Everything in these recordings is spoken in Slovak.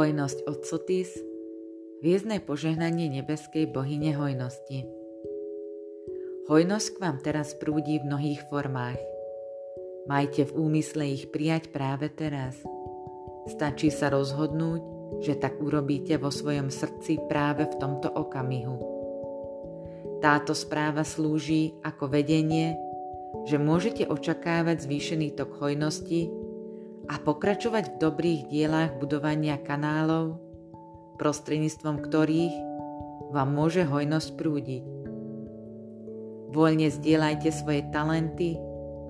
Hojnosť od Sotis, viezne požehnanie nebeskej bohyne hojnosti. Hojnosť k vám teraz prúdi v mnohých formách. Majte v úmysle ich prijať práve teraz. Stačí sa rozhodnúť, že tak urobíte vo svojom srdci práve v tomto okamihu. Táto správa slúži ako vedenie, že môžete očakávať zvýšený tok hojnosti a pokračovať v dobrých dielách budovania kanálov, prostredníctvom ktorých vám môže hojnosť prúdiť. Voľne zdieľajte svoje talenty,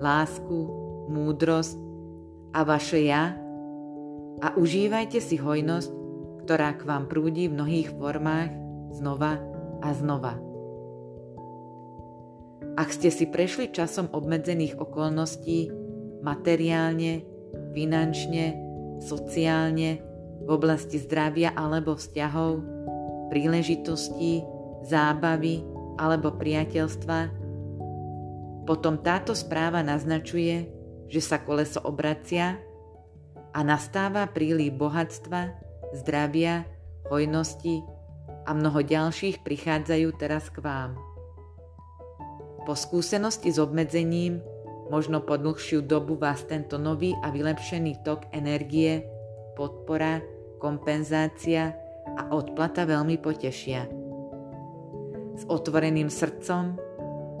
lásku, múdrosť a vaše ja a užívajte si hojnosť, ktorá k vám prúdi v mnohých formách znova a znova. Ak ste si prešli časom obmedzených okolností, materiálne, finančne, sociálne, v oblasti zdravia alebo vzťahov, príležitostí, zábavy alebo priateľstva, potom táto správa naznačuje, že sa koleso obracia a nastáva príliv bohatstva, zdravia, hojnosti a mnoho ďalších prichádzajú teraz k vám. Po skúsenosti s obmedzením Možno po dlhšiu dobu vás tento nový a vylepšený tok energie, podpora, kompenzácia a odplata veľmi potešia. S otvoreným srdcom,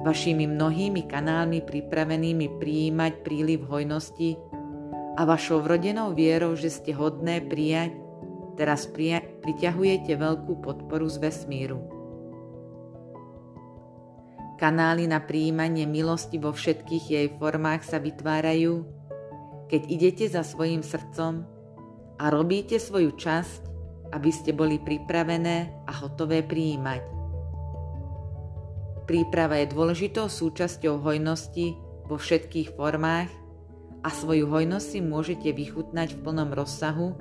vašimi mnohými kanálmi pripravenými prijímať príliv hojnosti a vašou vrodenou vierou, že ste hodné prijať, teraz prija- priťahujete veľkú podporu z vesmíru. Kanály na príjmanie milosti vo všetkých jej formách sa vytvárajú, keď idete za svojim srdcom a robíte svoju časť, aby ste boli pripravené a hotové prijímať. Príprava je dôležitou súčasťou hojnosti vo všetkých formách a svoju hojnosť si môžete vychutnať v plnom rozsahu,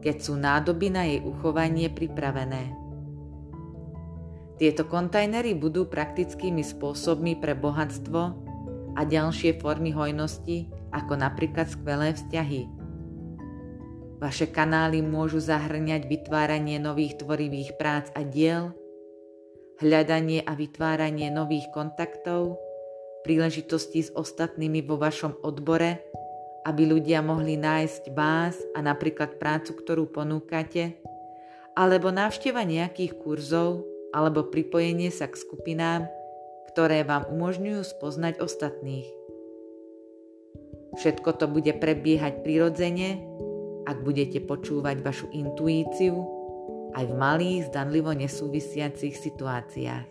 keď sú nádoby na jej uchovanie pripravené. Tieto kontajnery budú praktickými spôsobmi pre bohatstvo a ďalšie formy hojnosti, ako napríklad skvelé vzťahy. Vaše kanály môžu zahrňať vytváranie nových tvorivých prác a diel, hľadanie a vytváranie nových kontaktov, príležitosti s ostatnými vo vašom odbore, aby ľudia mohli nájsť vás a napríklad prácu, ktorú ponúkate, alebo návšteva nejakých kurzov, alebo pripojenie sa k skupinám, ktoré vám umožňujú spoznať ostatných. Všetko to bude prebiehať prirodzene, ak budete počúvať vašu intuíciu aj v malých, zdanlivo nesúvisiacich situáciách.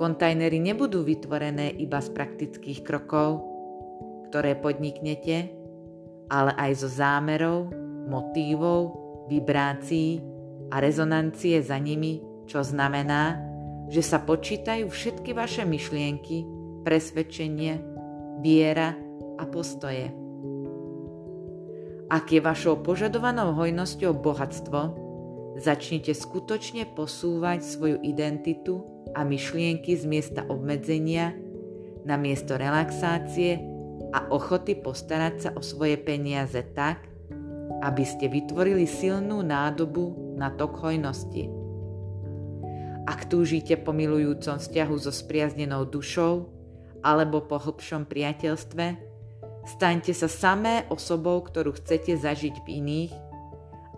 Kontajnery nebudú vytvorené iba z praktických krokov, ktoré podniknete, ale aj zo zámerov, motívov, vibrácií a rezonancie za nimi, čo znamená, že sa počítajú všetky vaše myšlienky, presvedčenie, viera a postoje. Ak je vašou požadovanou hojnosťou bohatstvo, začnite skutočne posúvať svoju identitu a myšlienky z miesta obmedzenia na miesto relaxácie a ochoty postarať sa o svoje peniaze tak, aby ste vytvorili silnú nádobu na tok hojnosti. Ak túžite po milujúcom vzťahu so spriaznenou dušou alebo po hlbšom priateľstve, staňte sa samé osobou, ktorú chcete zažiť v iných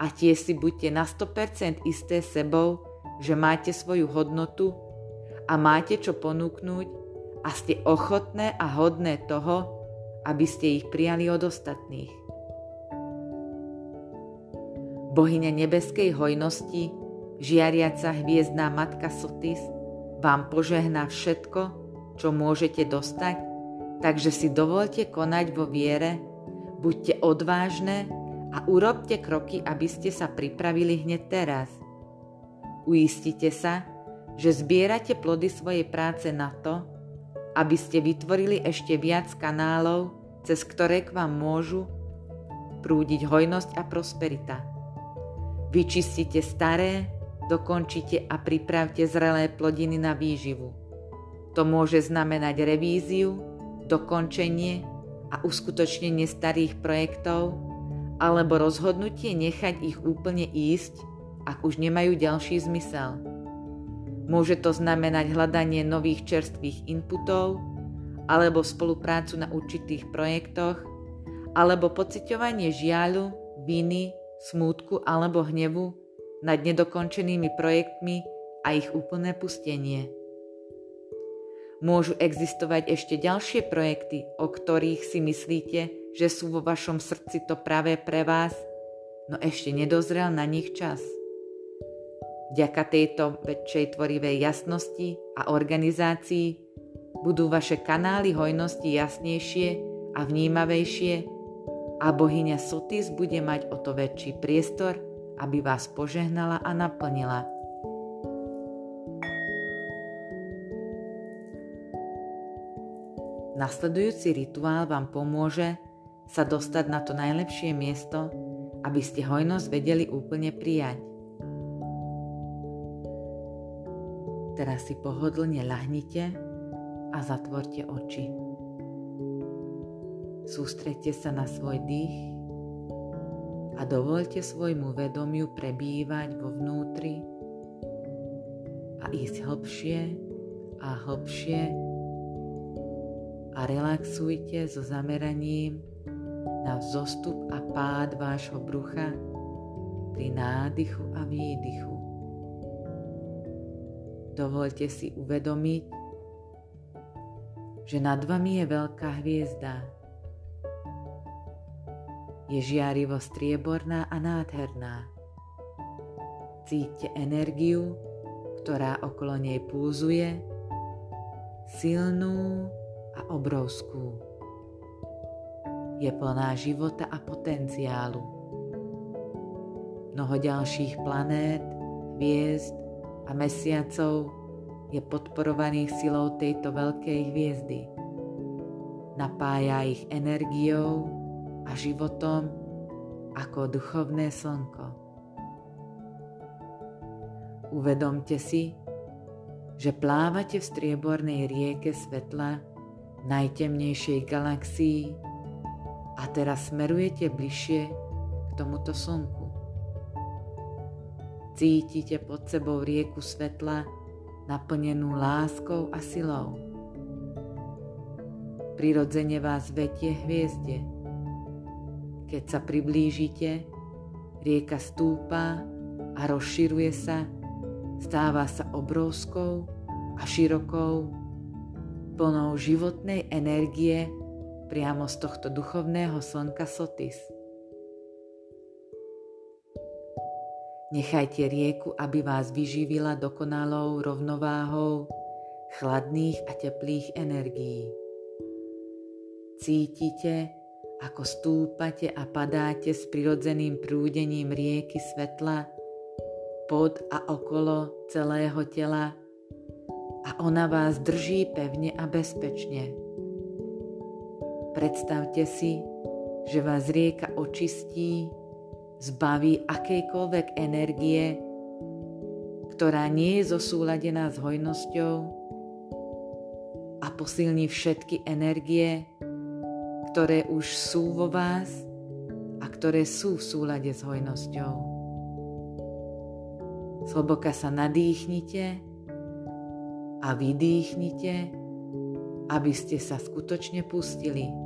a tie si buďte na 100% isté sebou, že máte svoju hodnotu a máte čo ponúknuť a ste ochotné a hodné toho, aby ste ich prijali od ostatných. Bohyňa nebeskej hojnosti, žiariaca hviezdná matka Sotis, vám požehná všetko, čo môžete dostať, takže si dovolte konať vo viere, buďte odvážne a urobte kroky, aby ste sa pripravili hneď teraz. Uistite sa, že zbierate plody svojej práce na to, aby ste vytvorili ešte viac kanálov, cez ktoré k vám môžu prúdiť hojnosť a prosperita. Vyčistite staré, dokončite a pripravte zrelé plodiny na výživu. To môže znamenať revíziu, dokončenie a uskutočnenie starých projektov alebo rozhodnutie nechať ich úplne ísť, ak už nemajú ďalší zmysel. Môže to znamenať hľadanie nových čerstvých inputov, alebo spoluprácu na určitých projektoch, alebo pociťovanie žiaľu, viny, smútku alebo hnevu nad nedokončenými projektmi a ich úplné pustenie. Môžu existovať ešte ďalšie projekty, o ktorých si myslíte, že sú vo vašom srdci to práve pre vás, no ešte nedozrel na nich čas. Vďaka tejto väčšej tvorivej jasnosti a organizácii budú vaše kanály hojnosti jasnejšie a vnímavejšie a bohyňa Sotis bude mať o to väčší priestor, aby vás požehnala a naplnila. Nasledujúci rituál vám pomôže sa dostať na to najlepšie miesto, aby ste hojnosť vedeli úplne prijať. Teraz si pohodlne ľahnite a zatvorte oči. Sústredte sa na svoj dých a dovolte svojmu vedomiu prebývať vo vnútri a ísť hlbšie a hlbšie a relaxujte so zameraním na vzostup a pád vášho brucha pri nádychu a výdychu. Dovolte si uvedomiť, že nad vami je veľká hviezda. Je žiarivo strieborná a nádherná. Cíte energiu, ktorá okolo nej púzuje, silnú a obrovskú. Je plná života a potenciálu. Mnoho ďalších planét, hviezd a mesiacov je podporovaných silou tejto veľkej hviezdy. Napája ich energiou a životom ako duchovné slnko. Uvedomte si, že plávate v striebornej rieke svetla najtemnejšej galaxii a teraz smerujete bližšie k tomuto slnku. Cítite pod sebou rieku svetla, naplnenú láskou a silou. Prirodzene vás vetie hviezde. Keď sa priblížite, rieka stúpa a rozširuje sa, stáva sa obrovskou a širokou, plnou životnej energie priamo z tohto duchovného slnka Sotis. Nechajte rieku, aby vás vyživila dokonalou rovnováhou chladných a teplých energií. Cítite, ako stúpate a padáte s prirodzeným prúdením rieky svetla pod a okolo celého tela a ona vás drží pevne a bezpečne. Predstavte si, že vás rieka očistí zbaví akejkoľvek energie, ktorá nie je zosúladená s hojnosťou a posilní všetky energie, ktoré už sú vo vás a ktoré sú v súlade s hojnosťou. Zhlboka sa nadýchnite a vydýchnite, aby ste sa skutočne pustili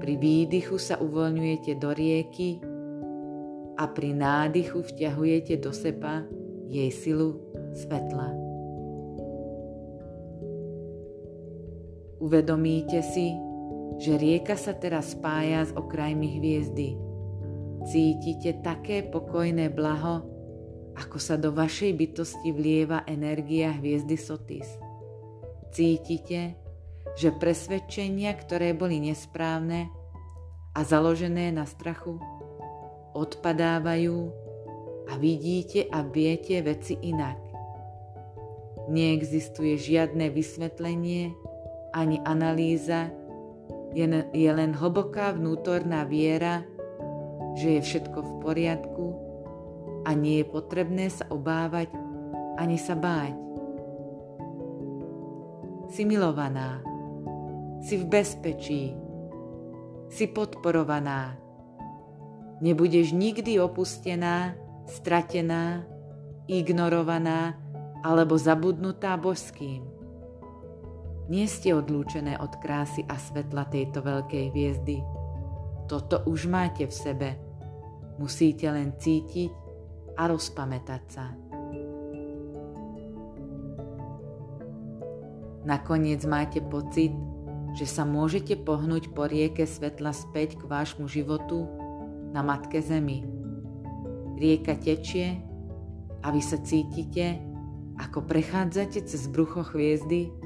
pri výdychu sa uvoľňujete do rieky a pri nádychu vťahujete do seba jej silu svetla. Uvedomíte si, že rieka sa teraz spája s okrajmi hviezdy. Cítite také pokojné blaho, ako sa do vašej bytosti vlieva energia hviezdy Sotis. Cítite, že presvedčenia, ktoré boli nesprávne a založené na strachu, odpadávajú a vidíte a viete veci inak. Neexistuje žiadne vysvetlenie ani analýza, je len hlboká vnútorná viera, že je všetko v poriadku a nie je potrebné sa obávať ani sa báť. Si milovaná si v bezpečí, si podporovaná, Nebudeš nikdy opustená, stratená, ignorovaná alebo zabudnutá božským. Nie ste odlúčené od krásy a svetla tejto veľkej hviezdy. Toto už máte v sebe. Musíte len cítiť a rozpamätať sa. Nakoniec máte pocit, že sa môžete pohnúť po rieke svetla späť k vášmu životu na Matke Zemi. Rieka tečie a vy sa cítite, ako prechádzate cez brucho hviezdy,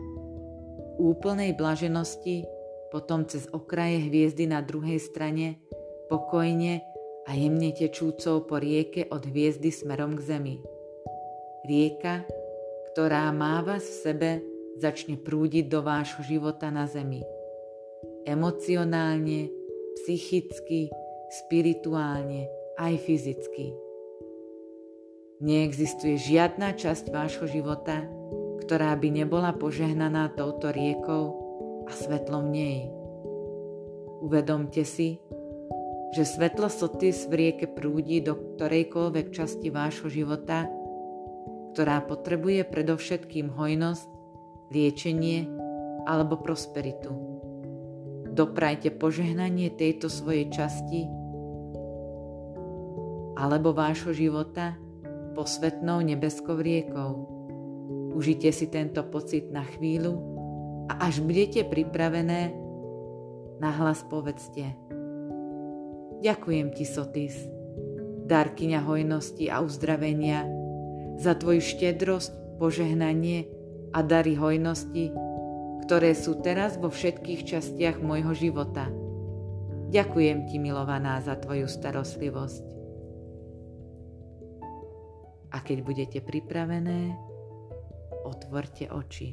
úplnej blaženosti, potom cez okraje hviezdy na druhej strane, pokojne a jemne tečúcou po rieke od hviezdy smerom k zemi. Rieka, ktorá má vás v sebe začne prúdiť do vášho života na zemi. Emocionálne, psychicky, spirituálne, aj fyzicky. Neexistuje žiadna časť vášho života, ktorá by nebola požehnaná touto riekou a svetlom nej. Uvedomte si, že svetlo Sotis v rieke prúdi do ktorejkoľvek časti vášho života, ktorá potrebuje predovšetkým hojnosť liečenie alebo prosperitu. Doprajte požehnanie tejto svojej časti alebo vášho života posvetnou nebeskou riekou. Užite si tento pocit na chvíľu a až budete pripravené, nahlas povedzte. Ďakujem ti, Sotis, darkyňa hojnosti a uzdravenia, za tvoju štedrosť, požehnanie a dary hojnosti, ktoré sú teraz vo všetkých častiach môjho života. Ďakujem ti, milovaná, za tvoju starostlivosť. A keď budete pripravené, otvorte oči.